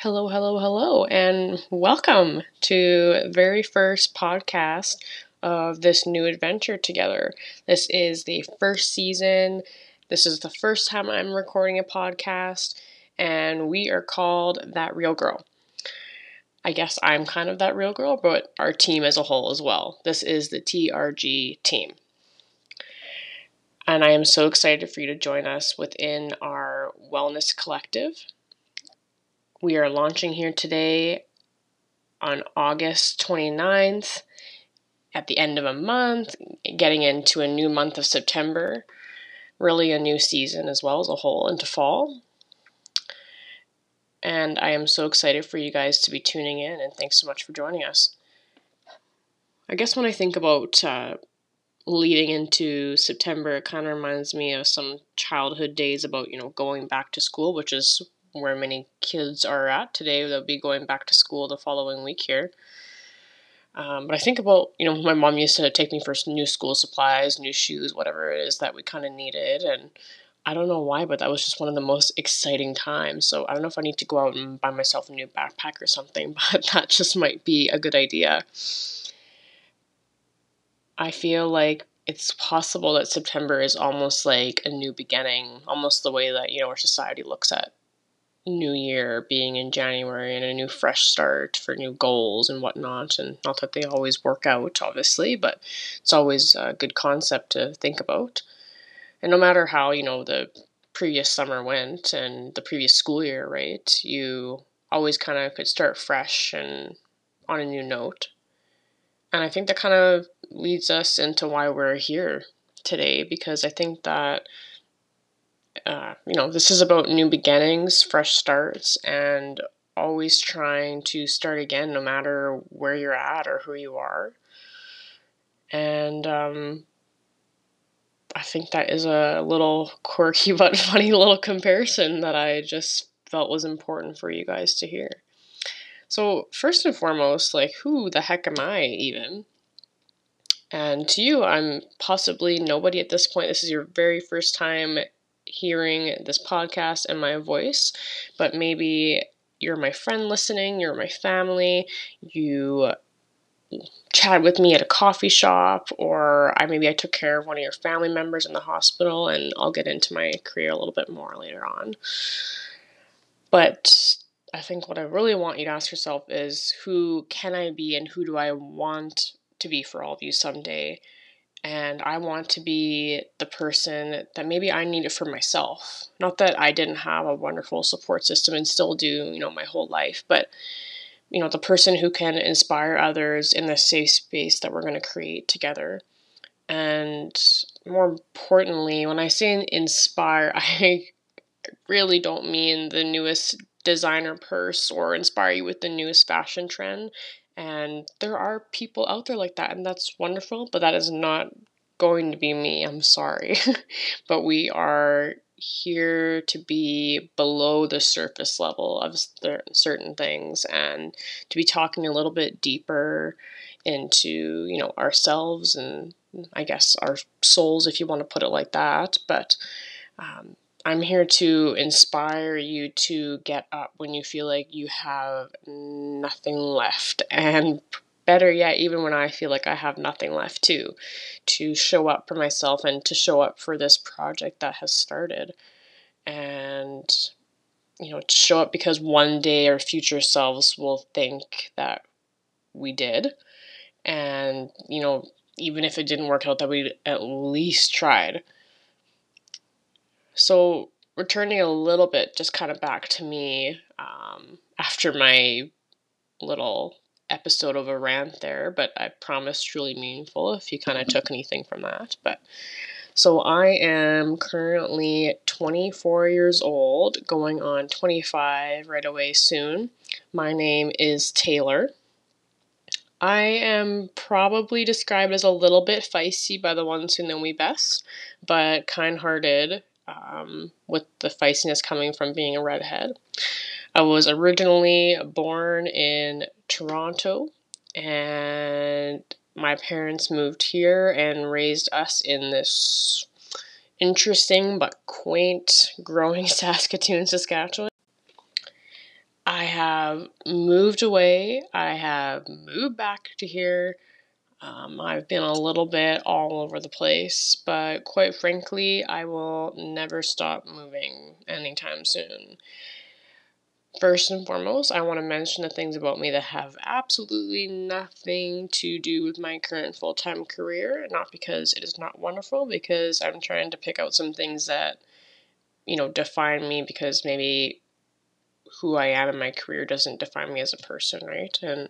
Hello, hello, hello, and welcome to very first podcast of this new adventure together. This is the first season. This is the first time I'm recording a podcast, and we are called That Real Girl. I guess I'm kind of that real girl, but our team as a whole as well. This is the TRG team. And I am so excited for you to join us within our wellness collective we are launching here today on August 29th at the end of a month, getting into a new month of September, really a new season as well as a whole into fall. And I am so excited for you guys to be tuning in, and thanks so much for joining us. I guess when I think about uh, leading into September, it kind of reminds me of some childhood days about, you know, going back to school, which is where many kids are at today. They'll be going back to school the following week here. Um, but I think about, you know, my mom used to take me for new school supplies, new shoes, whatever it is that we kind of needed. And I don't know why, but that was just one of the most exciting times. So I don't know if I need to go out and buy myself a new backpack or something, but that just might be a good idea. I feel like it's possible that September is almost like a new beginning, almost the way that, you know, our society looks at new year being in January and a new fresh start for new goals and whatnot. And not that they always work out, obviously, but it's always a good concept to think about. And no matter how, you know, the previous summer went and the previous school year, right, you always kind of could start fresh and on a new note. And I think that kind of leads us into why we're here today because I think that uh, you know, this is about new beginnings, fresh starts, and always trying to start again no matter where you're at or who you are. And um, I think that is a little quirky but funny little comparison that I just felt was important for you guys to hear. So, first and foremost, like, who the heck am I even? And to you, I'm possibly nobody at this point. This is your very first time hearing this podcast and my voice, but maybe you're my friend listening, you're my family, you chat with me at a coffee shop or I maybe I took care of one of your family members in the hospital and I'll get into my career a little bit more later on. But I think what I really want you to ask yourself is who can I be and who do I want to be for all of you someday? And I want to be the person that maybe I needed for myself. Not that I didn't have a wonderful support system and still do, you know, my whole life, but you know, the person who can inspire others in the safe space that we're going to create together. And more importantly, when I say inspire, I really don't mean the newest designer purse or inspire you with the newest fashion trend. And there are people out there like that, and that's wonderful, but that is not going to be me. I'm sorry. but we are here to be below the surface level of certain things and to be talking a little bit deeper into, you know, ourselves and I guess our souls, if you want to put it like that. But um, I'm here to inspire you to get up when you feel like you have nothing left. And better yet, even when I feel like I have nothing left too, to show up for myself and to show up for this project that has started. And, you know, to show up because one day our future selves will think that we did. And, you know, even if it didn't work out, that we at least tried. So, returning a little bit, just kind of back to me um, after my little episode of a rant there, but I promise truly meaningful if you kind of took anything from that. But so I am currently 24 years old, going on 25 right away soon. My name is Taylor. I am probably described as a little bit feisty by the ones who know me best, but kind hearted um, with the feistiness coming from being a redhead. I was originally born in Toronto, and my parents moved here and raised us in this interesting but quaint, growing Saskatoon, Saskatchewan. I have moved away. I have moved back to here. Um, I've been a little bit all over the place, but quite frankly, I will never stop moving anytime soon. First and foremost, I want to mention the things about me that have absolutely nothing to do with my current full time career. Not because it is not wonderful, because I'm trying to pick out some things that, you know, define me because maybe who I am in my career doesn't define me as a person, right? And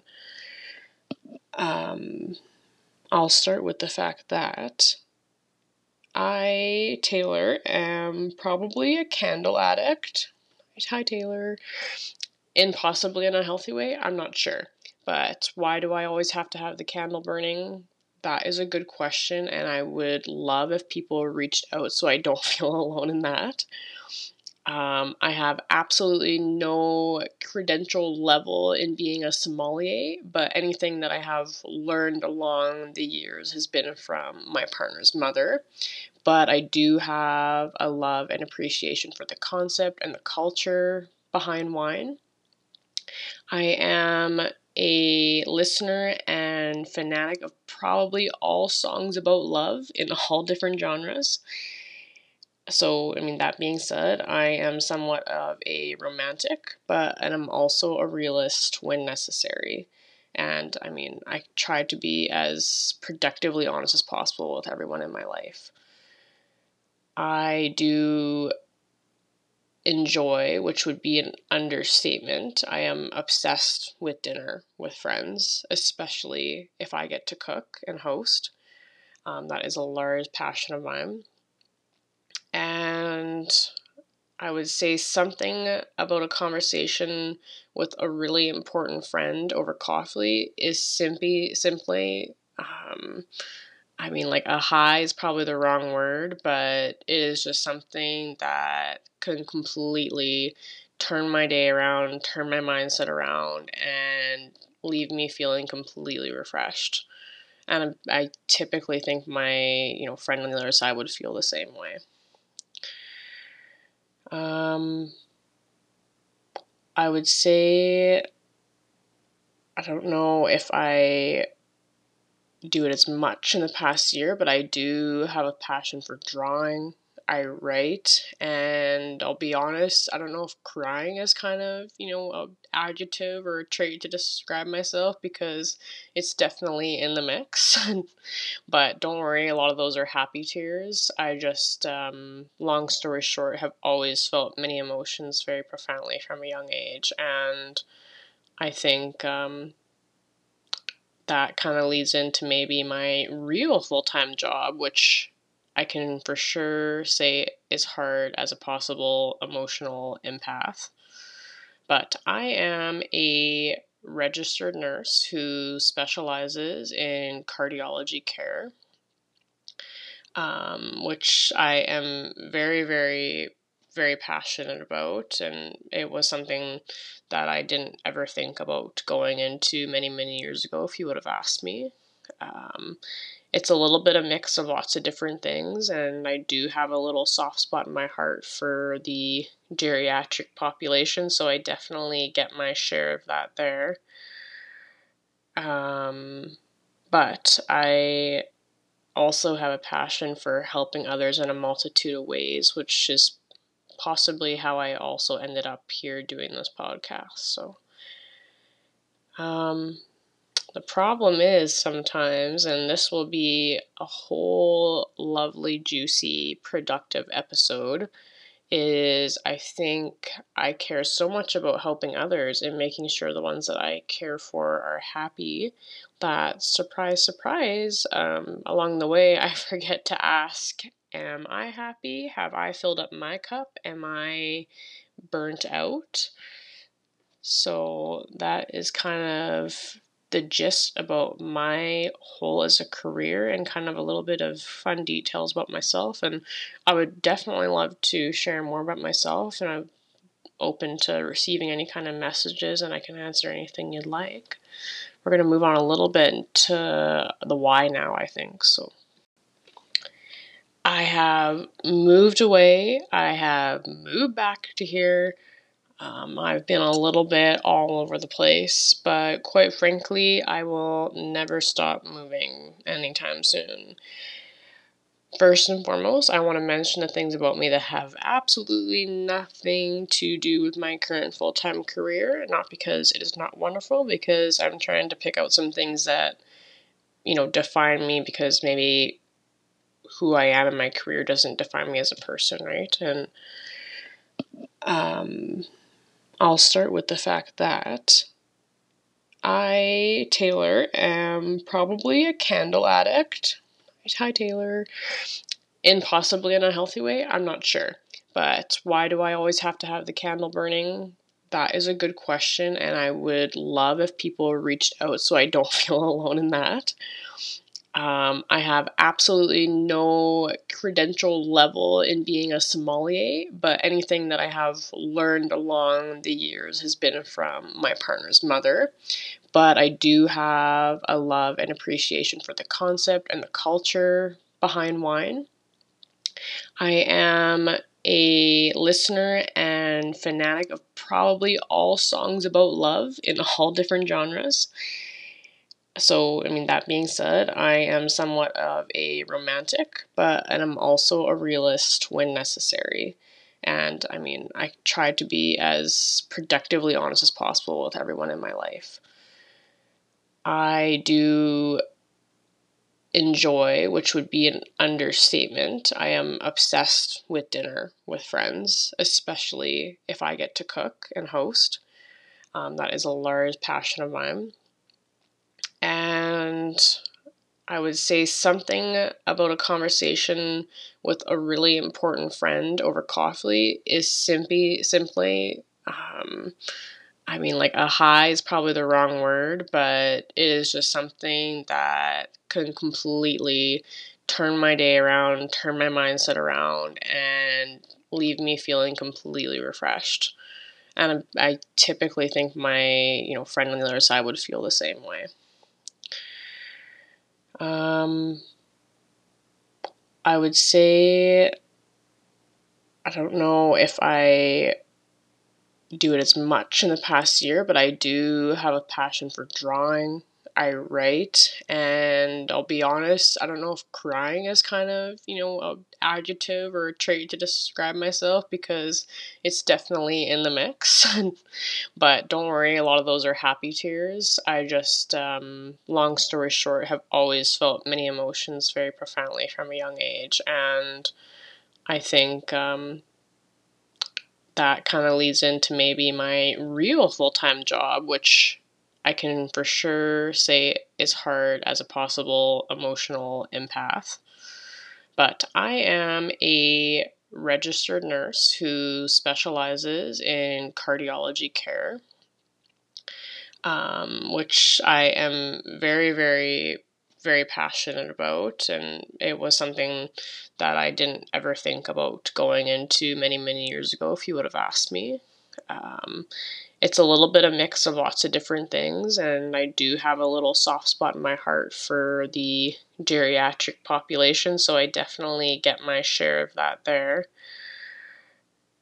um, I'll start with the fact that I, Taylor, am probably a candle addict. Hi, Taylor. In possibly an unhealthy way, I'm not sure. But why do I always have to have the candle burning? That is a good question, and I would love if people reached out so I don't feel alone in that. Um, I have absolutely no credential level in being a sommelier, but anything that I have learned along the years has been from my partner's mother. But I do have a love and appreciation for the concept and the culture behind wine. I am a listener and fanatic of probably all songs about love in all different genres so i mean that being said i am somewhat of a romantic but and i'm also a realist when necessary. And i mean i try to be as productively honest as possible with everyone in my life. I do enjoy which would be an understatement i am obsessed with dinner with friends especially if i get to cook and host. Um, that is a large passion of mine and I would say something about a conversation with a really important friend over coffee is simply simply um, I mean like a high is probably the wrong word, but it is just something that can completely turn my day around, turn my mindset around and leave me feeling completely refreshed. And I typically think my, you know, friend on the other side would feel the same way. Um, I would say I don't know if I do it as much in the past year, but I do have a passion for drawing. I write, and I'll be honest, I don't know if crying is kind of, you know, a adjective or a trait to describe myself because it's definitely in the mix. but don't worry, a lot of those are happy tears. I just, um, long story short, have always felt many emotions very profoundly from a young age, and I think um, that kind of leads into maybe my real full time job, which I can for sure say is hard as a possible emotional empath. But I am a registered nurse who specializes in cardiology care, um, which I am very, very, very passionate about. And it was something that I didn't ever think about going into many, many years ago if you would have asked me. Um, it's a little bit of mix of lots of different things and i do have a little soft spot in my heart for the geriatric population so i definitely get my share of that there. Um, but i also have a passion for helping others in a multitude of ways which is possibly how i also ended up here doing this podcast so um, the problem is sometimes, and this will be a whole lovely, juicy, productive episode, is I think I care so much about helping others and making sure the ones that I care for are happy that, surprise, surprise, um, along the way, I forget to ask, Am I happy? Have I filled up my cup? Am I burnt out? So that is kind of the gist about my whole as a career and kind of a little bit of fun details about myself. And I would definitely love to share more about myself, and I'm open to receiving any kind of messages, and I can answer anything you'd like. We're going to move on a little bit to the why now, I think. So. I have moved away. I have moved back to here. Um, I've been a little bit all over the place, but quite frankly, I will never stop moving anytime soon. First and foremost, I want to mention the things about me that have absolutely nothing to do with my current full time career. Not because it is not wonderful, because I'm trying to pick out some things that, you know, define me because maybe who I am in my career doesn't define me as a person, right? And um, I'll start with the fact that I, Taylor, am probably a candle addict. Hi, Taylor. In possibly an unhealthy way, I'm not sure. But why do I always have to have the candle burning? That is a good question, and I would love if people reached out so I don't feel alone in that. Um, I have absolutely no credential level in being a sommelier, but anything that I have learned along the years has been from my partner's mother. But I do have a love and appreciation for the concept and the culture behind wine. I am a listener and fanatic of probably all songs about love in all different genres so i mean that being said i am somewhat of a romantic but and i'm also a realist when necessary. And i mean i try to be as productively honest as possible with everyone in my life. I do enjoy which would be an understatement i am obsessed with dinner with friends especially if i get to cook and host. Um, that is a large passion of mine and I would say something about a conversation with a really important friend over coffee is simply simply um, I mean like a high is probably the wrong word, but it is just something that can completely turn my day around, turn my mindset around and leave me feeling completely refreshed. And I typically think my, you know, friend on the other side would feel the same way. Um, I would say I don't know if I do it as much in the past year, but I do have a passion for drawing. I write, and I'll be honest, I don't know if crying is kind of, you know, a adjective or a trait to describe myself because it's definitely in the mix. but don't worry, a lot of those are happy tears. I just, um, long story short, have always felt many emotions very profoundly from a young age, and I think um, that kind of leads into maybe my real full time job, which I can for sure say is hard as a possible emotional empath. But I am a registered nurse who specializes in cardiology care, um, which I am very, very, very passionate about. And it was something that I didn't ever think about going into many, many years ago if you would have asked me. Um, it's a little bit of mix of lots of different things and i do have a little soft spot in my heart for the geriatric population so i definitely get my share of that there.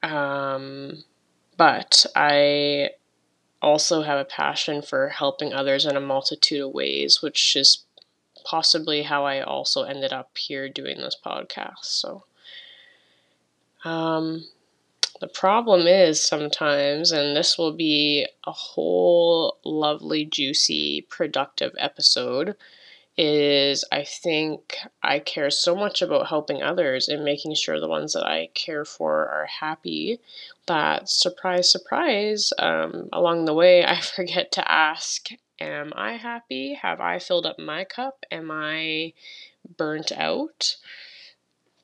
Um, but i also have a passion for helping others in a multitude of ways which is possibly how i also ended up here doing this podcast so um, the problem is sometimes, and this will be a whole lovely, juicy, productive episode, is I think I care so much about helping others and making sure the ones that I care for are happy that, surprise, surprise, um, along the way, I forget to ask, Am I happy? Have I filled up my cup? Am I burnt out?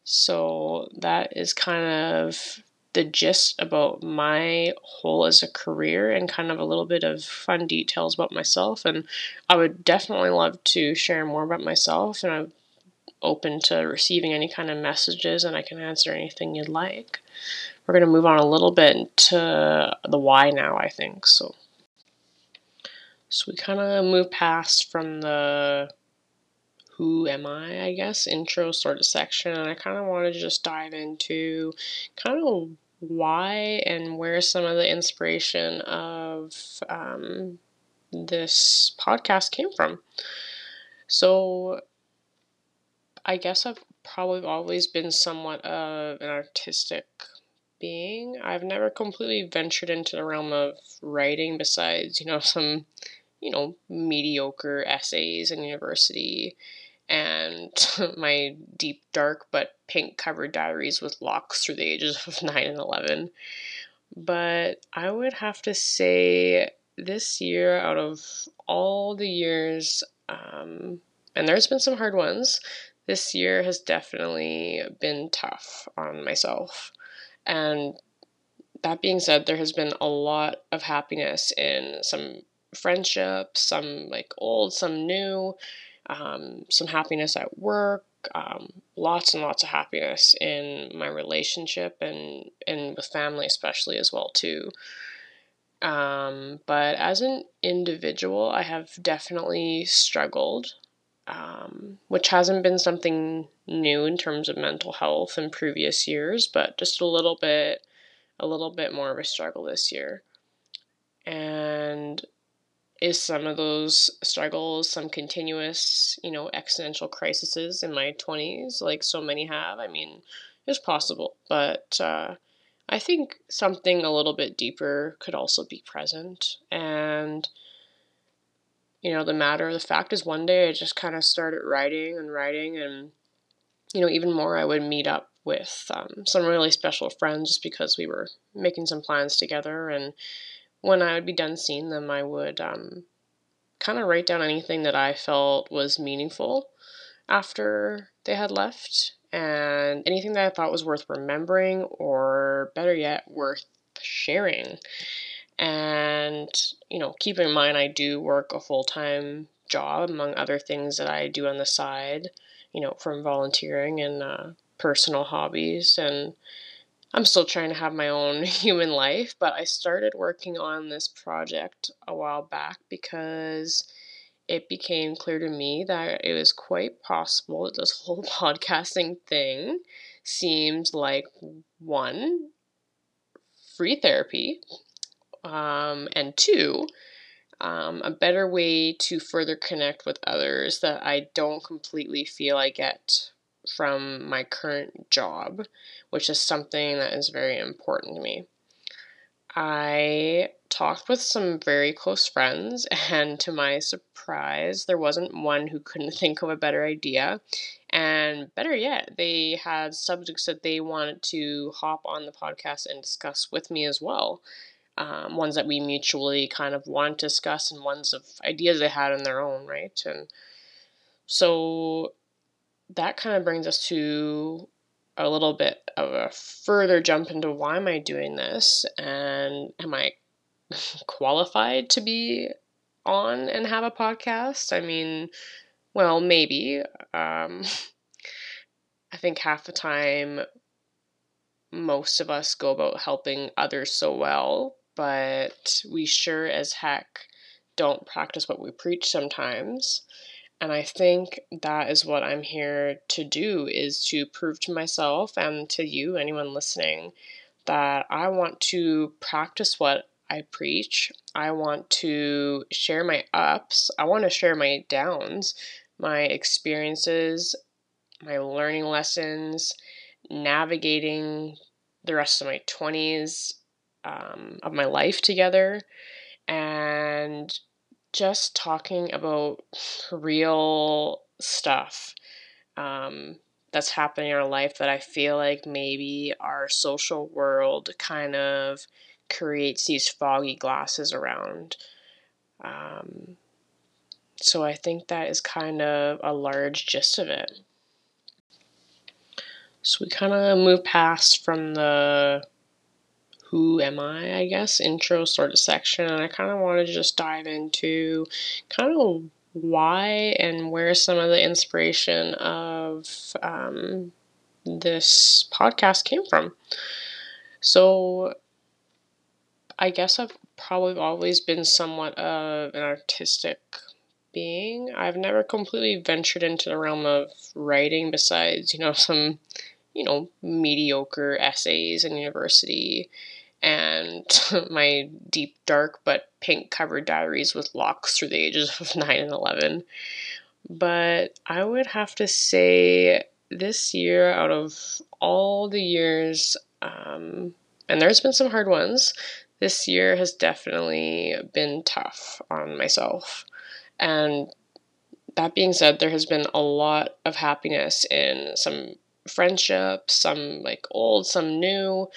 So that is kind of the gist about my whole as a career and kind of a little bit of fun details about myself. And I would definitely love to share more about myself, and I'm open to receiving any kind of messages, and I can answer anything you'd like. We're going to move on a little bit to the why now, I think. So, so we kind of move past from the who am I, I guess, intro sort of section. And I kind of want to just dive into kind of why and where some of the inspiration of um, this podcast came from. So, I guess I've probably always been somewhat of an artistic being. I've never completely ventured into the realm of writing besides, you know, some, you know, mediocre essays in university and my deep dark but pink covered diaries with locks through the ages of 9 and 11. But I would have to say this year, out of all the years, um, and there's been some hard ones, this year has definitely been tough on myself. And that being said, there has been a lot of happiness in some friendships, some like old, some new, um, some happiness at work, um, lots and lots of happiness in my relationship and and with family especially as well too. Um, but as an individual, I have definitely struggled, um, which hasn't been something new in terms of mental health in previous years, but just a little bit, a little bit more of a struggle this year. And is some of those struggles some continuous, you know, existential crises in my 20s, like so many have? I mean, it's possible, but uh, I think something a little bit deeper could also be present. And, you know, the matter of the fact is one day I just kind of started writing and writing, and, you know, even more, I would meet up with um, some really special friends just because we were making some plans together and when I would be done seeing them, I would um, kind of write down anything that I felt was meaningful after they had left, and anything that I thought was worth remembering, or better yet, worth sharing. And, you know, keep in mind, I do work a full time job, among other things that I do on the side, you know, from volunteering and uh, personal hobbies. And I'm still trying to have my own human life, but I started working on this project a while back because it became clear to me that it was quite possible that this whole podcasting thing seemed like one, free therapy, um, and two, um, a better way to further connect with others that I don't completely feel I get from my current job, which is something that is very important to me. I talked with some very close friends, and to my surprise, there wasn't one who couldn't think of a better idea. And better yet, they had subjects that they wanted to hop on the podcast and discuss with me as well. Um, ones that we mutually kind of wanted to discuss, and ones of ideas they had on their own right. And so that kind of brings us to a little bit of a further jump into why am I doing this and am I qualified to be on and have a podcast? I mean, well, maybe. Um, I think half the time, most of us go about helping others so well, but we sure as heck don't practice what we preach sometimes. And I think that is what I'm here to do is to prove to myself and to you, anyone listening, that I want to practice what I preach. I want to share my ups. I want to share my downs, my experiences, my learning lessons, navigating the rest of my 20s um, of my life together, and just talking about real stuff um, that's happening in our life that I feel like maybe our social world kind of creates these foggy glasses around. Um, so I think that is kind of a large gist of it. So we kind of move past from the who am I, I guess, intro sort of section. And I kind of want to just dive into kind of why and where some of the inspiration of um, this podcast came from. So I guess I've probably always been somewhat of an artistic being. I've never completely ventured into the realm of writing besides, you know, some you know, mediocre essays in university and my deep dark but pink covered diaries with locks through the ages of 9 and 11. But I would have to say this year, out of all the years, um, and there's been some hard ones, this year has definitely been tough on myself. And that being said, there has been a lot of happiness in some friendships, some like old, some new,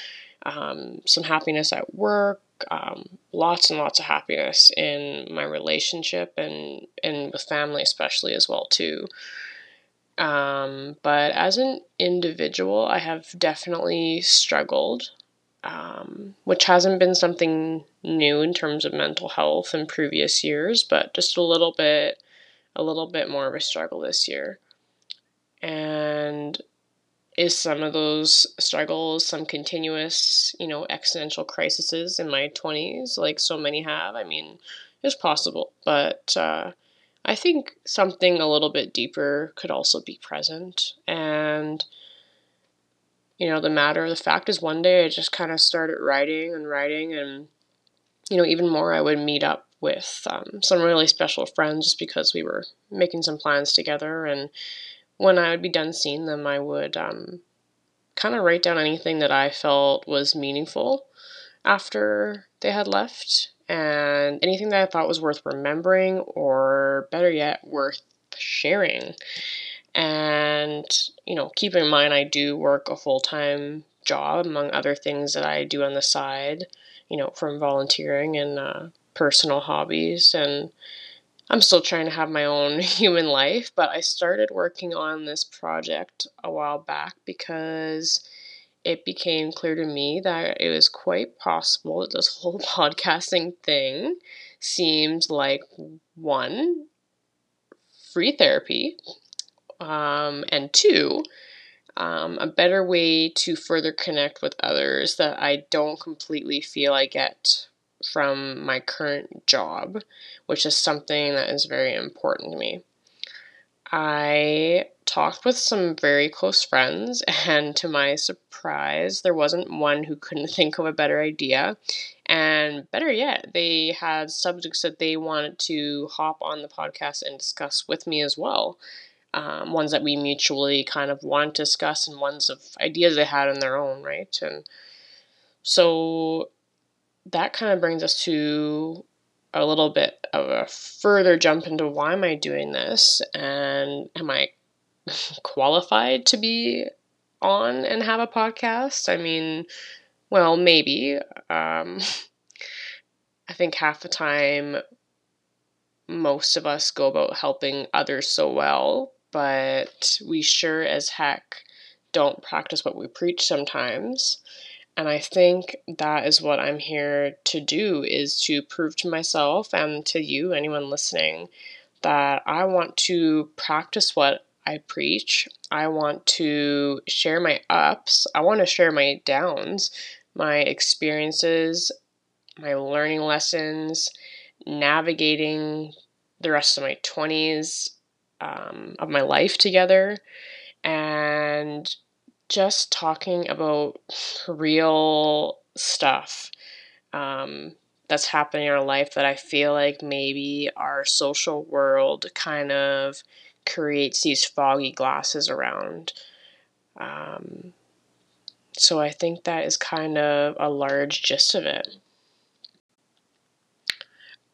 um, some happiness at work, um, lots and lots of happiness in my relationship and and with family especially as well too. Um, but as an individual, I have definitely struggled, um, which hasn't been something new in terms of mental health in previous years, but just a little bit, a little bit more of a struggle this year. And is some of those struggles some continuous, you know, existential crises in my 20s, like so many have? I mean, it's possible, but uh, I think something a little bit deeper could also be present. And, you know, the matter of the fact is one day I just kind of started writing and writing, and, you know, even more, I would meet up with um, some really special friends just because we were making some plans together. And when I would be done seeing them, I would um, kind of write down anything that I felt was meaningful after they had left and anything that I thought was worth remembering or better yet, worth sharing. And, you know, keep in mind, I do work a full time job among other things that I do on the side, you know, from volunteering and uh, personal hobbies. And I'm still trying to have my own human life, but I started working on this project a while back because it became clear to me that it was quite possible that this whole podcasting thing seemed like one, free therapy, um, and two, um, a better way to further connect with others that I don't completely feel I get from my current job, which is something that is very important to me. I talked with some very close friends, and to my surprise, there wasn't one who couldn't think of a better idea. And better yet, they had subjects that they wanted to hop on the podcast and discuss with me as well. Um, ones that we mutually kind of want to discuss, and ones of ideas they had on their own right. And so that kind of brings us to a little bit of a further jump into why am I doing this and am I qualified to be on and have a podcast? I mean, well, maybe. Um, I think half the time, most of us go about helping others so well, but we sure as heck don't practice what we preach sometimes. And I think that is what I'm here to do is to prove to myself and to you, anyone listening, that I want to practice what I preach. I want to share my ups. I want to share my downs, my experiences, my learning lessons, navigating the rest of my 20s um, of my life together, and just talking about real stuff um, that's happening in our life that I feel like maybe our social world kind of creates these foggy glasses around. Um, so I think that is kind of a large gist of it.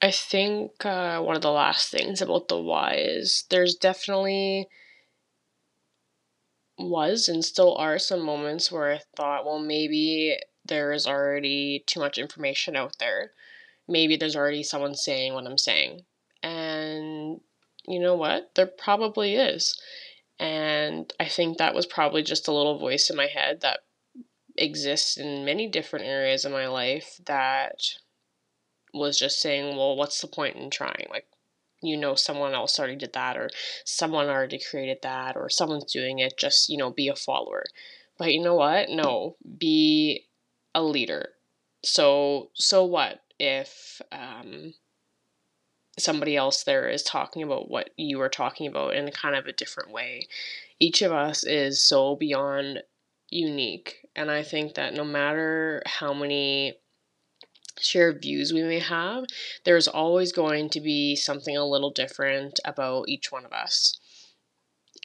I think uh, one of the last things about the why is there's definitely was and still are some moments where I thought, well, maybe there is already too much information out there. Maybe there's already someone saying what I'm saying. And you know what? There probably is. And I think that was probably just a little voice in my head that exists in many different areas of my life that was just saying, well, what's the point in trying? Like, you know, someone else already did that, or someone already created that, or someone's doing it, just, you know, be a follower. But you know what? No, be a leader. So, so what if, um, somebody else there is talking about what you are talking about in kind of a different way. Each of us is so beyond unique. And I think that no matter how many shared views we may have, there's always going to be something a little different about each one of us.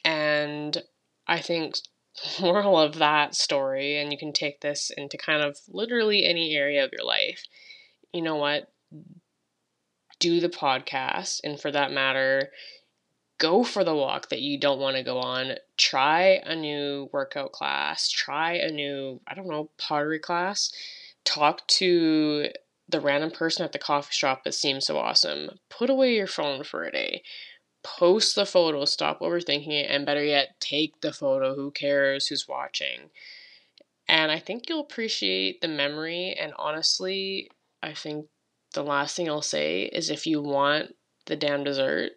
And I think moral of that story, and you can take this into kind of literally any area of your life. You know what? Do the podcast, and for that matter, go for the walk that you don't want to go on. Try a new workout class, try a new, I don't know, pottery class. Talk to the random person at the coffee shop that seems so awesome. Put away your phone for a day post the photo, stop overthinking it, and better yet, take the photo. Who cares who's watching? And I think you'll appreciate the memory. And honestly, I think the last thing I'll say is if you want the damn dessert,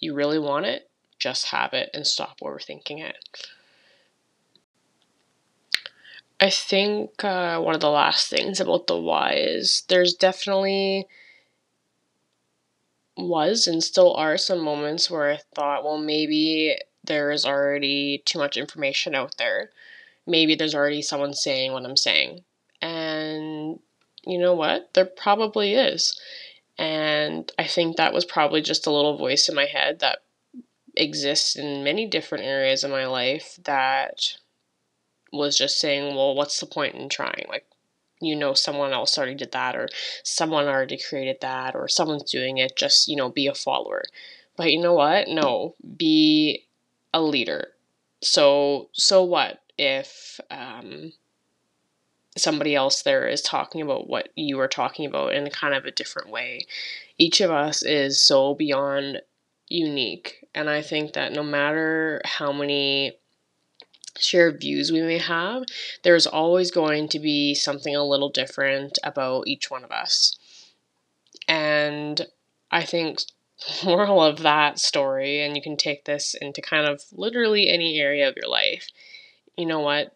you really want it, just have it and stop overthinking it. I think uh, one of the last things about the why is there's definitely was and still are some moments where I thought, well, maybe there is already too much information out there. Maybe there's already someone saying what I'm saying. And you know what? There probably is. And I think that was probably just a little voice in my head that exists in many different areas of my life that was just saying, well, what's the point in trying? Like, you know someone else already did that or someone already created that or someone's doing it just you know be a follower. But you know what? No be a leader. So so what if um somebody else there is talking about what you are talking about in kind of a different way? Each of us is so beyond unique and i think that no matter how many shared views we may have, there's always going to be something a little different about each one of us. And I think moral of that story, and you can take this into kind of literally any area of your life. You know what?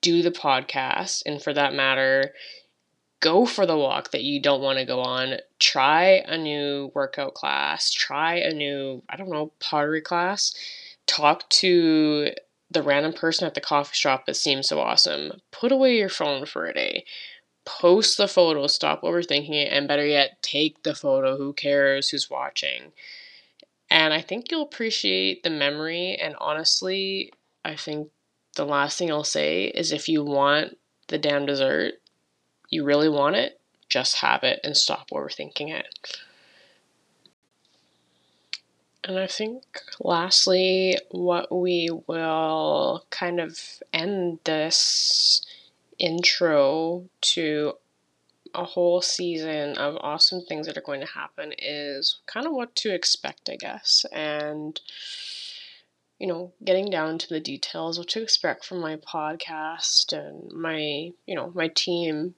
Do the podcast, and for that matter, go for the walk that you don't want to go on. Try a new workout class, try a new, I don't know, pottery class. Talk to the random person at the coffee shop that seems so awesome. Put away your phone for a day. Post the photo, stop overthinking it, and better yet, take the photo. Who cares who's watching? And I think you'll appreciate the memory. And honestly, I think the last thing I'll say is if you want the damn dessert, you really want it, just have it and stop overthinking it. And I think lastly, what we will kind of end this intro to a whole season of awesome things that are going to happen is kind of what to expect, I guess. And, you know, getting down to the details, what to expect from my podcast and my, you know, my team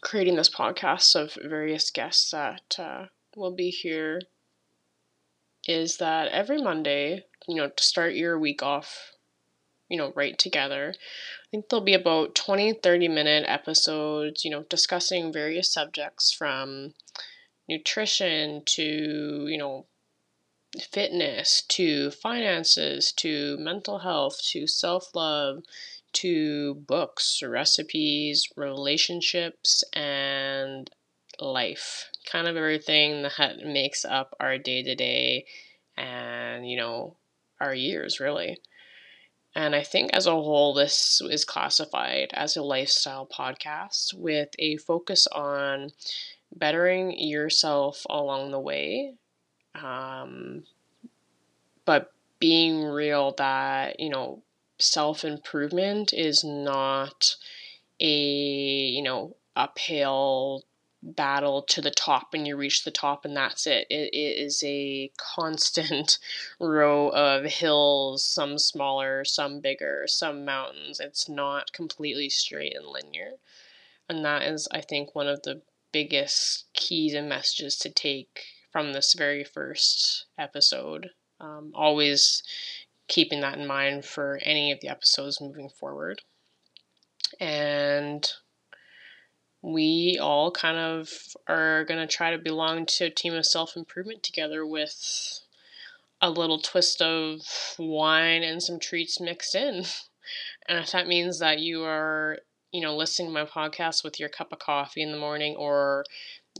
creating this podcast of various guests that uh, will be here is that every Monday, you know, to start your week off, you know, right together, I think there'll be about 20, 30 minute episodes, you know, discussing various subjects from nutrition to, you know, fitness to finances to mental health to self love to books, recipes, relationships, and life. Kind of everything that makes up our day to day and, you know, our years, really. And I think as a whole, this is classified as a lifestyle podcast with a focus on bettering yourself along the way. Um, but being real that, you know, self improvement is not a, you know, uphill battle to the top and you reach the top and that's it. It, it is a constant row of hills, some smaller, some bigger, some mountains. It's not completely straight and linear. And that is, I think, one of the biggest keys and messages to take from this very first episode. Um, always keeping that in mind for any of the episodes moving forward. And we all kind of are going to try to belong to a team of self improvement together with a little twist of wine and some treats mixed in. And if that means that you are, you know, listening to my podcast with your cup of coffee in the morning or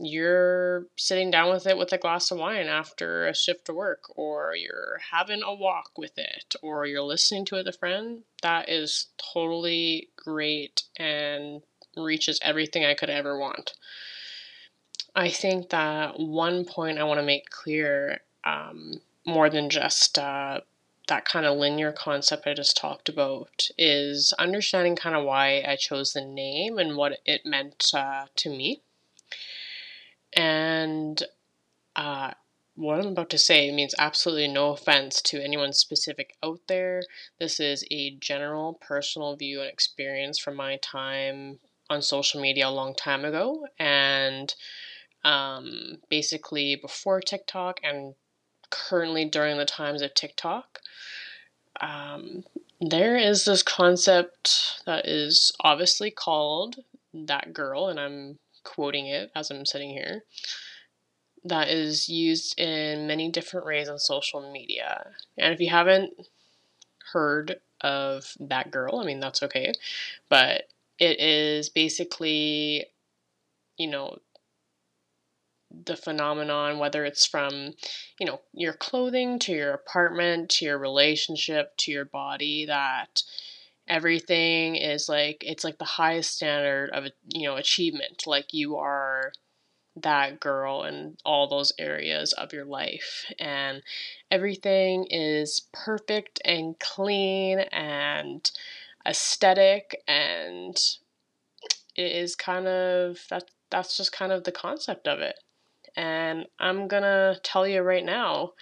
you're sitting down with it with a glass of wine after a shift to work, or you're having a walk with it, or you're listening to it with a friend, that is totally great and reaches everything I could ever want. I think that one point I want to make clear um, more than just uh, that kind of linear concept I just talked about is understanding kind of why I chose the name and what it meant uh, to me. And uh, what I'm about to say means absolutely no offense to anyone specific out there. This is a general personal view and experience from my time on social media a long time ago. And um, basically before TikTok and currently during the times of TikTok. Um, there is this concept that is obviously called that girl, and I'm quoting it as I'm sitting here, that is used in many different ways on social media. And if you haven't heard of that girl, I mean, that's okay. But it is basically, you know, the phenomenon, whether it's from, you know, your clothing to your apartment to your relationship to your body, that everything is like it's like the highest standard of you know achievement. Like you are that girl in all those areas of your life and everything is perfect and clean and aesthetic and it is kind of that that's just kind of the concept of it. And i'm gonna tell you right now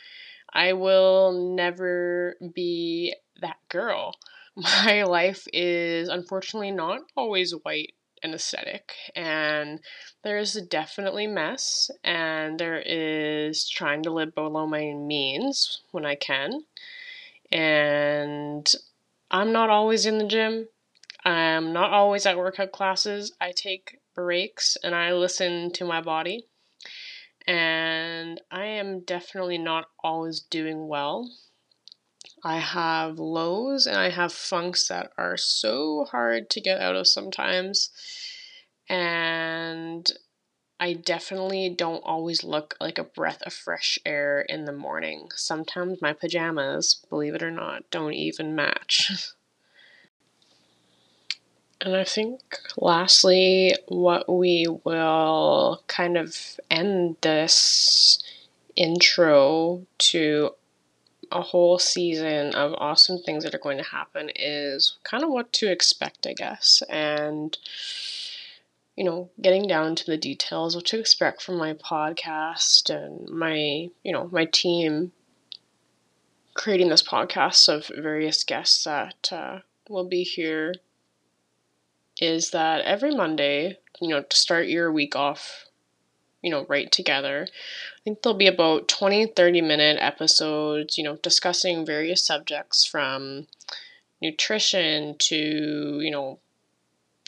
i will never be that girl. My life is unfortunately not always white and aesthetic and there's definitely mess and there is trying to live below my means when I can. And I'm not always in the gym. I'm not always at workout classes. I take breaks and I listen to my body. And I am definitely not always doing well. I have lows and I have funks that are so hard to get out of sometimes. And I definitely don't always look like a breath of fresh air in the morning. Sometimes my pajamas, believe it or not, don't even match. and I think, lastly, what we will kind of end this intro to a whole season of awesome things that are going to happen is kind of what to expect, I guess. And, you know, getting down to the details, what to expect from my podcast and my, you know, my team creating this podcast of various guests that uh, will be here is that every Monday, you know, to start your week off you know, right together. I think there'll be about 20, 30 minute episodes, you know, discussing various subjects from nutrition to, you know,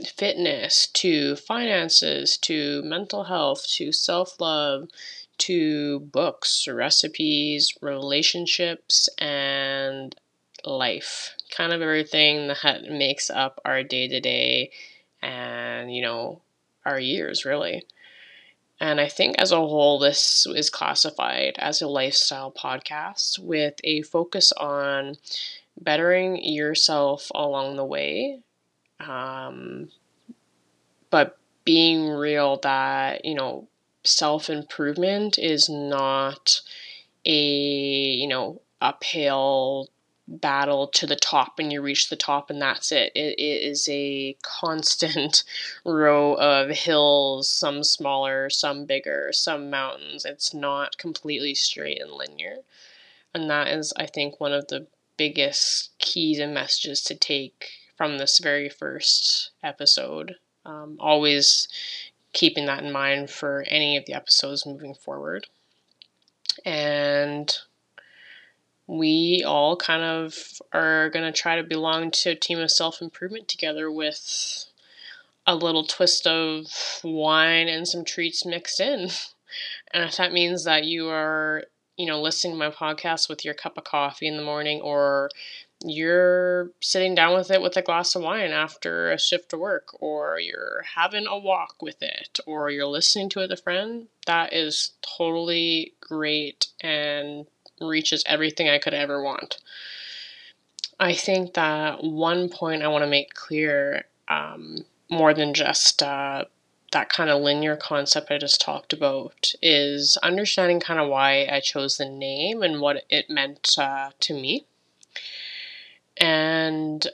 fitness to finances to mental health to self love to books, recipes, relationships, and life. Kind of everything that makes up our day to day and, you know, our years, really. And I think as a whole, this is classified as a lifestyle podcast with a focus on bettering yourself along the way. Um, but being real that, you know, self improvement is not a, you know, uphill battle to the top and you reach the top and that's it. It, it is a constant row of hills, some smaller, some bigger, some mountains. It's not completely straight and linear. And that is, I think, one of the biggest keys and messages to take from this very first episode. Um, always keeping that in mind for any of the episodes moving forward. And we all kind of are going to try to belong to a team of self improvement together with a little twist of wine and some treats mixed in. And if that means that you are, you know, listening to my podcast with your cup of coffee in the morning, or you're sitting down with it with a glass of wine after a shift of work, or you're having a walk with it, or you're listening to it with a friend, that is totally great and reaches everything I could ever want. I think that one point I want to make clear um, more than just uh, that kind of linear concept I just talked about is understanding kind of why I chose the name and what it meant uh, to me. And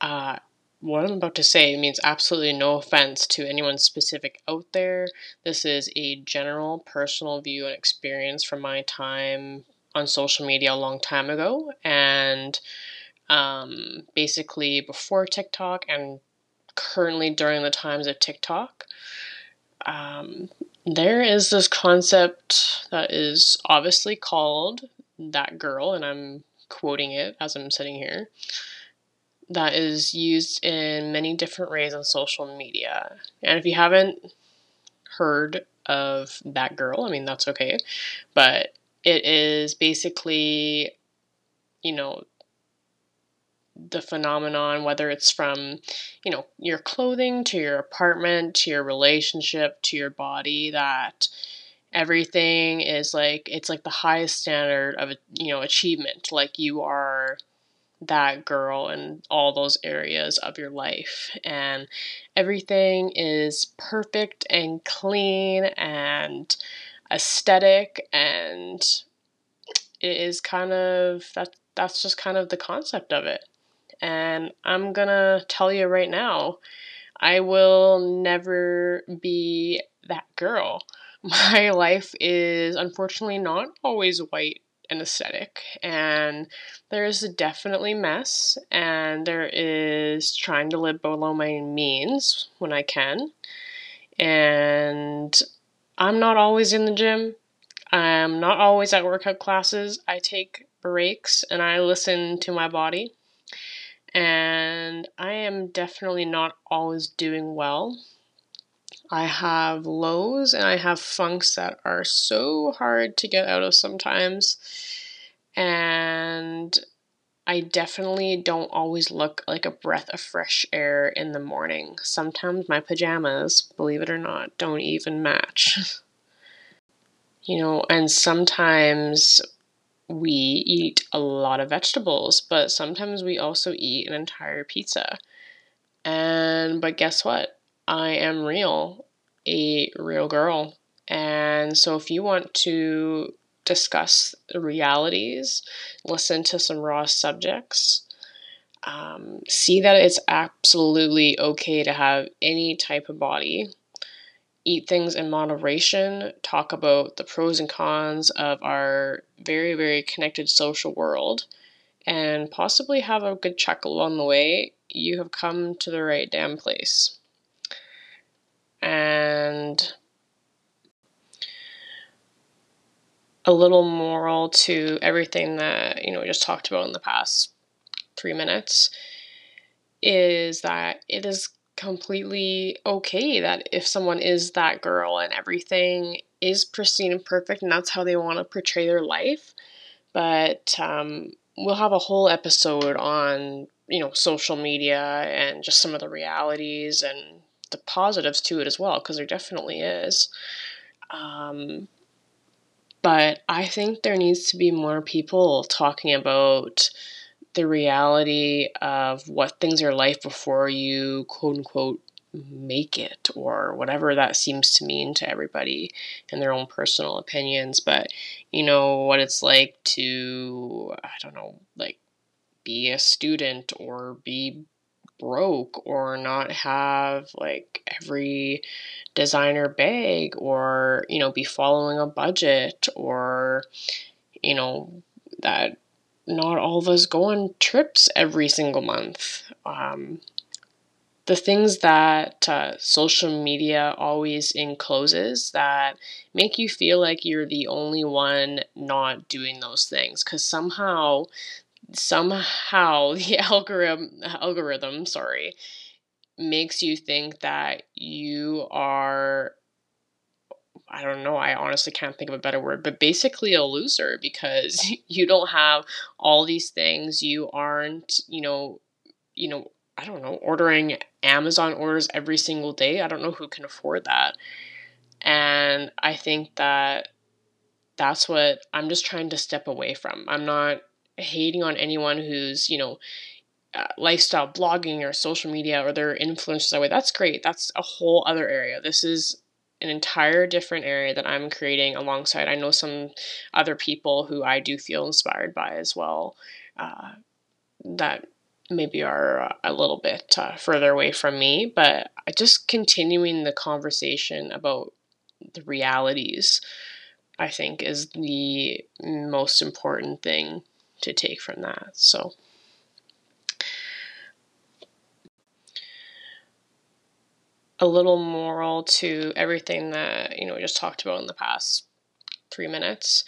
uh, what I'm about to say means absolutely no offense to anyone specific out there. This is a general personal view and experience from my time on social media a long time ago. And um, basically, before TikTok and currently during the times of TikTok, um, there is this concept that is obviously called that girl, and I'm quoting it as I'm sitting here, that is used in many different ways on social media. And if you haven't heard of that girl, I mean, that's okay. But it is basically, you know, the phenomenon, whether it's from, you know, your clothing to your apartment to your relationship to your body, that everything is like it's like the highest standard of you know achievement. Like you are that girl in all those areas of your life, and everything is perfect and clean and aesthetic and it is kind of that that's just kind of the concept of it and I'm gonna tell you right now, I will never be that girl. My life is unfortunately not always white and aesthetic, and there's definitely mess, and there is trying to live below my means when I can, and I'm not always in the gym. I'm not always at workout classes. I take breaks and I listen to my body and I am definitely not always doing well. I have lows and I have funks that are so hard to get out of sometimes. And I definitely don't always look like a breath of fresh air in the morning. Sometimes my pajamas, believe it or not, don't even match. you know, and sometimes we eat a lot of vegetables, but sometimes we also eat an entire pizza. And but guess what? I am real, a real girl. And so if you want to discuss realities, listen to some raw subjects, um, see that it's absolutely okay to have any type of body eat things in moderation, talk about the pros and cons of our very, very connected social world, and possibly have a good chuckle along the way, you have come to the right damn place. And a little moral to everything that, you know, we just talked about in the past three minutes is that it is completely okay that if someone is that girl and everything is pristine and perfect and that's how they want to portray their life. But um, we'll have a whole episode on, you know, social media and just some of the realities and the positives to it as well, because there definitely is. Um, but I think there needs to be more people talking about the reality of what things are like before you quote unquote make it or whatever that seems to mean to everybody and their own personal opinions but you know what it's like to i don't know like be a student or be broke or not have like every designer bag or you know be following a budget or you know that not all of us go on trips every single month. Um, the things that uh, social media always encloses that make you feel like you're the only one not doing those things because somehow somehow the algorithm algorithm sorry makes you think that you are I don't know, I honestly can't think of a better word, but basically a loser because you don't have all these things. You aren't, you know, you know, I don't know, ordering Amazon orders every single day. I don't know who can afford that. And I think that that's what I'm just trying to step away from. I'm not hating on anyone who's, you know, uh, lifestyle blogging or social media or their influencers that way. That's great. That's a whole other area. This is an entire different area that I'm creating alongside. I know some other people who I do feel inspired by as well. Uh, that maybe are a little bit uh, further away from me, but just continuing the conversation about the realities, I think, is the most important thing to take from that. So. a little moral to everything that you know we just talked about in the past three minutes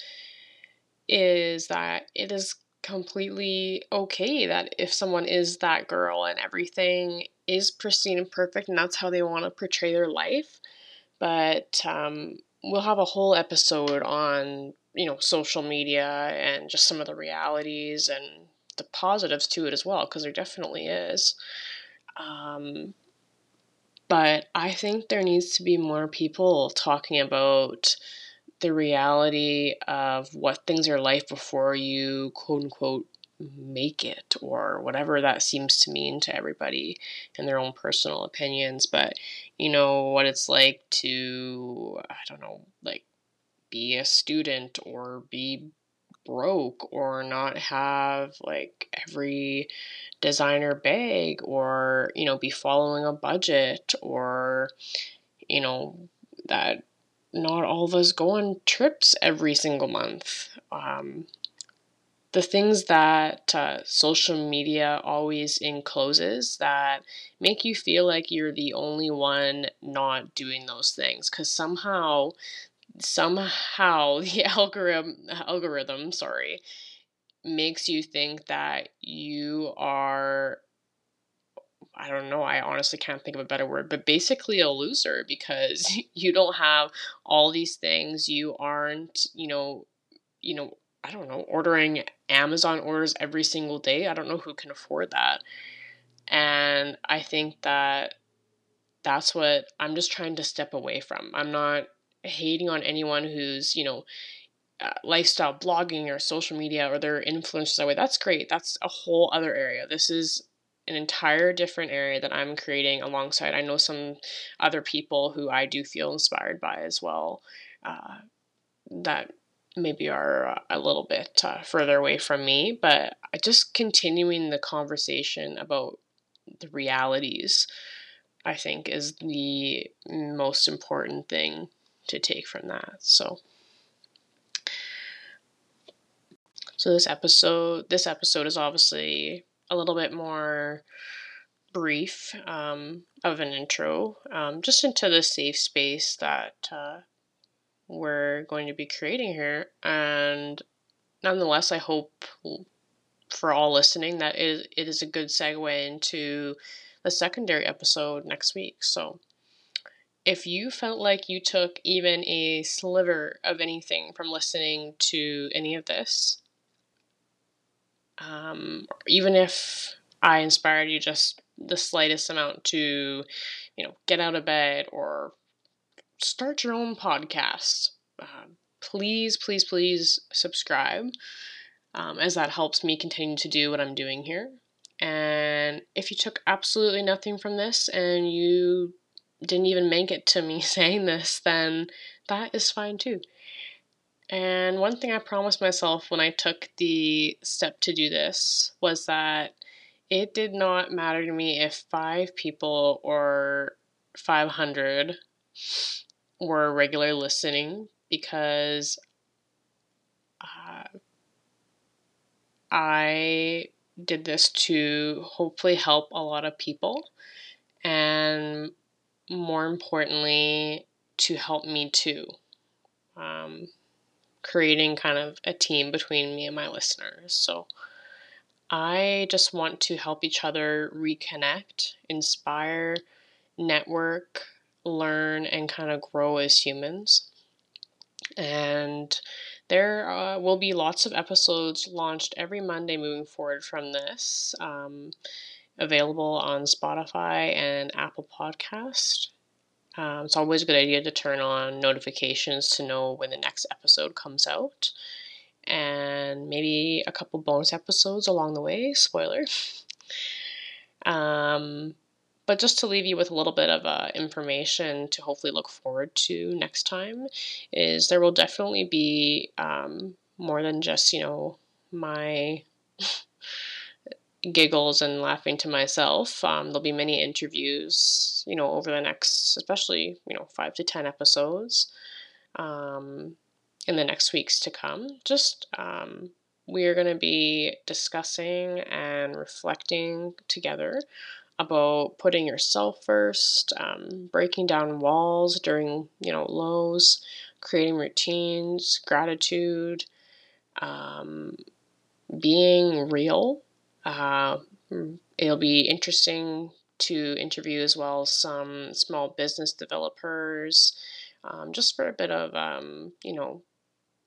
is that it is completely okay that if someone is that girl and everything is pristine and perfect and that's how they want to portray their life but um, we'll have a whole episode on you know social media and just some of the realities and the positives to it as well because there definitely is. Um, but I think there needs to be more people talking about the reality of what things are like before you quote unquote make it or whatever that seems to mean to everybody and their own personal opinions. But you know what it's like to i don't know like be a student or be broke or not have like every designer bag or you know be following a budget or you know that not all of us go on trips every single month. Um, the things that uh, social media always encloses that make you feel like you're the only one not doing those things because somehow somehow the algorithm algorithm sorry makes you think that you are I don't know, I honestly can't think of a better word, but basically a loser because you don't have all these things. You aren't, you know, you know, I don't know, ordering Amazon orders every single day. I don't know who can afford that. And I think that that's what I'm just trying to step away from. I'm not hating on anyone who's, you know, uh, lifestyle blogging or social media or their influencers that way. That's great. That's a whole other area. This is an entire different area that I'm creating alongside. I know some other people who I do feel inspired by as well. Uh, that maybe are a little bit uh, further away from me, but just continuing the conversation about the realities, I think, is the most important thing to take from that. So. So this episode, this episode is obviously a little bit more brief um, of an intro, um, just into the safe space that uh, we're going to be creating here. And nonetheless, I hope for all listening that it, it is a good segue into the secondary episode next week. So if you felt like you took even a sliver of anything from listening to any of this, um, even if I inspired you just the slightest amount to, you know, get out of bed or start your own podcast, uh, please, please, please subscribe, um, as that helps me continue to do what I'm doing here. And if you took absolutely nothing from this and you didn't even make it to me saying this, then that is fine too. And one thing I promised myself when I took the step to do this was that it did not matter to me if five people or 500 were regularly listening because uh, I did this to hopefully help a lot of people and more importantly to help me too. Um, creating kind of a team between me and my listeners. So I just want to help each other reconnect, inspire, network, learn, and kind of grow as humans. And there uh, will be lots of episodes launched every Monday moving forward from this, um, available on Spotify and Apple Podcast. Um, it's always a good idea to turn on notifications to know when the next episode comes out. And maybe a couple bonus episodes along the way. Spoiler. Um, but just to leave you with a little bit of uh, information to hopefully look forward to next time is there will definitely be um, more than just you know my giggles and laughing to myself um, there'll be many interviews you know over the next especially you know five to ten episodes um, in the next weeks to come just um, we're going to be discussing and reflecting together about putting yourself first, um, breaking down walls during you know lows, creating routines, gratitude, um, being real. Uh, it'll be interesting to interview as well some small business developers, um, just for a bit of um, you know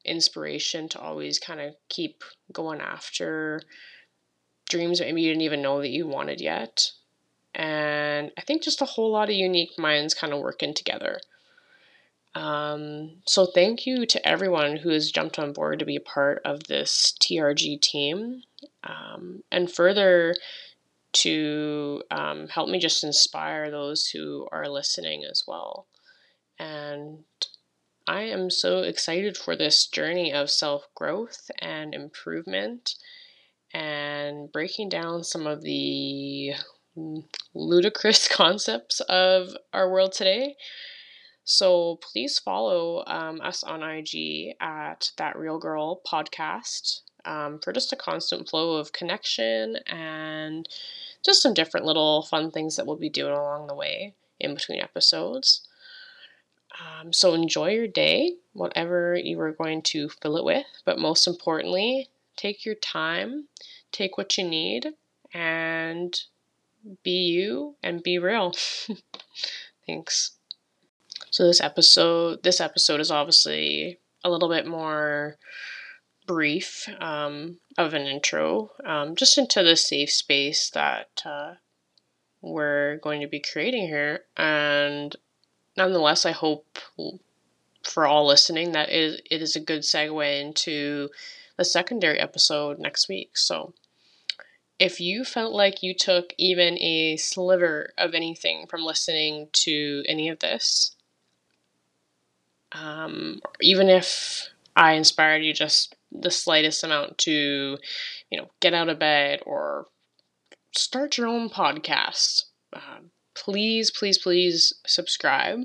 inspiration to always kind of keep going after dreams maybe you didn't even know that you wanted yet and I think just a whole lot of unique minds kind of working together. Um, so thank you to everyone who has jumped on board to be a part of this TRG team, um, and further to um, help me just inspire those who are listening as well. And I am so excited for this journey of self growth and improvement and breaking down some of the ludicrous concepts of our world today. So please follow um, us on IG at That Real Girl Podcast um, for just a constant flow of connection and just some different little fun things that we'll be doing along the way in between episodes. Um, so enjoy your day, whatever you are going to fill it with, but most importantly, take your time, take what you need, and be you and be real. Thanks. So this episode, this episode is obviously a little bit more brief um, of an intro, um, just into the safe space that uh, we're going to be creating here. And nonetheless, I hope for all listening that it, it is a good segue into the secondary episode next week. So if you felt like you took even a sliver of anything from listening to any of this, um, even if I inspired you just the slightest amount to, you know, get out of bed or start your own podcast, uh, please, please, please subscribe,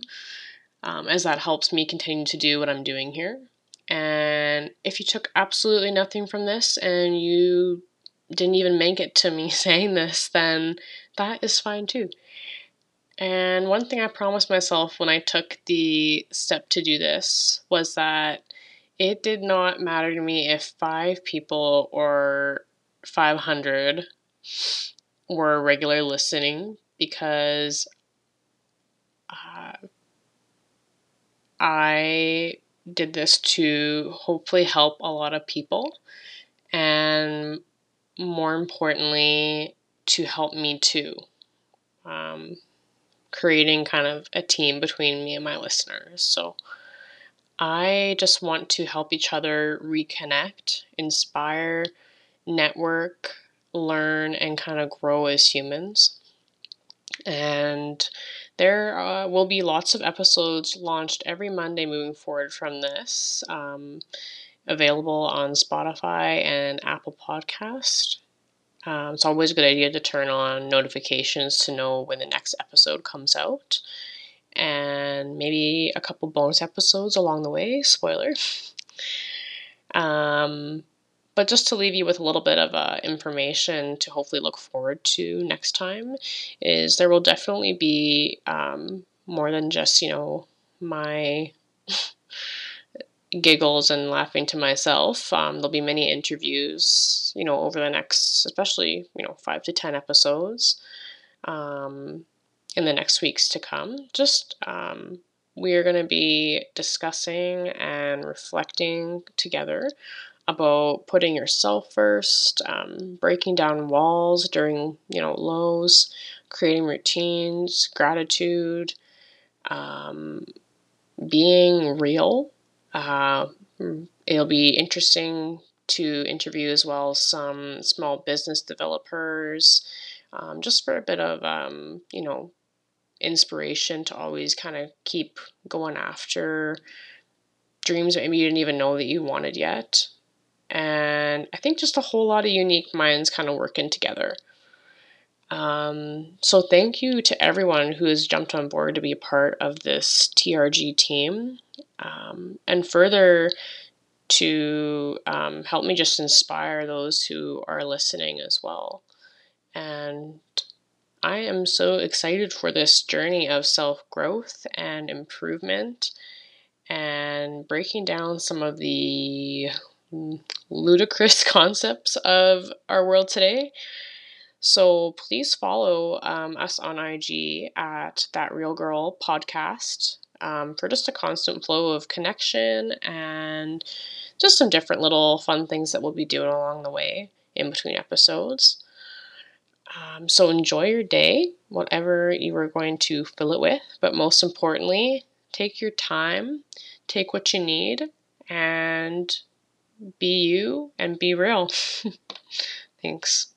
um, as that helps me continue to do what I'm doing here. And if you took absolutely nothing from this and you didn't even make it to me saying this, then that is fine too. And one thing I promised myself when I took the step to do this was that it did not matter to me if five people or 500 were regular listening because uh, I did this to hopefully help a lot of people. And more importantly, to help me too. Um, creating kind of a team between me and my listeners. So I just want to help each other reconnect, inspire, network, learn, and kind of grow as humans. And there uh, will be lots of episodes launched every Monday moving forward from this. Um, available on Spotify and Apple Podcast. Um, it's always a good idea to turn on notifications to know when the next episode comes out. And maybe a couple bonus episodes along the way. Spoiler. um, but just to leave you with a little bit of uh, information to hopefully look forward to next time is there will definitely be um, more than just, you know, my giggles and laughing to myself. Um, there'll be many interviews, you know, over the next, especially, you know, five to 10 episodes um, in the next weeks to come. Just um, we are going to be discussing and reflecting together about putting yourself first, um, breaking down walls during you know lows, creating routines, gratitude, um, being real. Uh, it'll be interesting to interview as well some small business developers, um, just for a bit of um, you know inspiration to always kind of keep going after dreams maybe you didn't even know that you wanted yet. And I think just a whole lot of unique minds kind of working together. Um, so thank you to everyone who has jumped on board to be a part of this TRG team. Um, and further to um, help me just inspire those who are listening as well. And I am so excited for this journey of self growth and improvement and breaking down some of the ludicrous concepts of our world today. So please follow um, us on IG at That Real Girl Podcast um, for just a constant flow of connection and just some different little fun things that we'll be doing along the way in between episodes. Um, so enjoy your day, whatever you are going to fill it with. But most importantly, take your time, take what you need, and be you and be real. Thanks.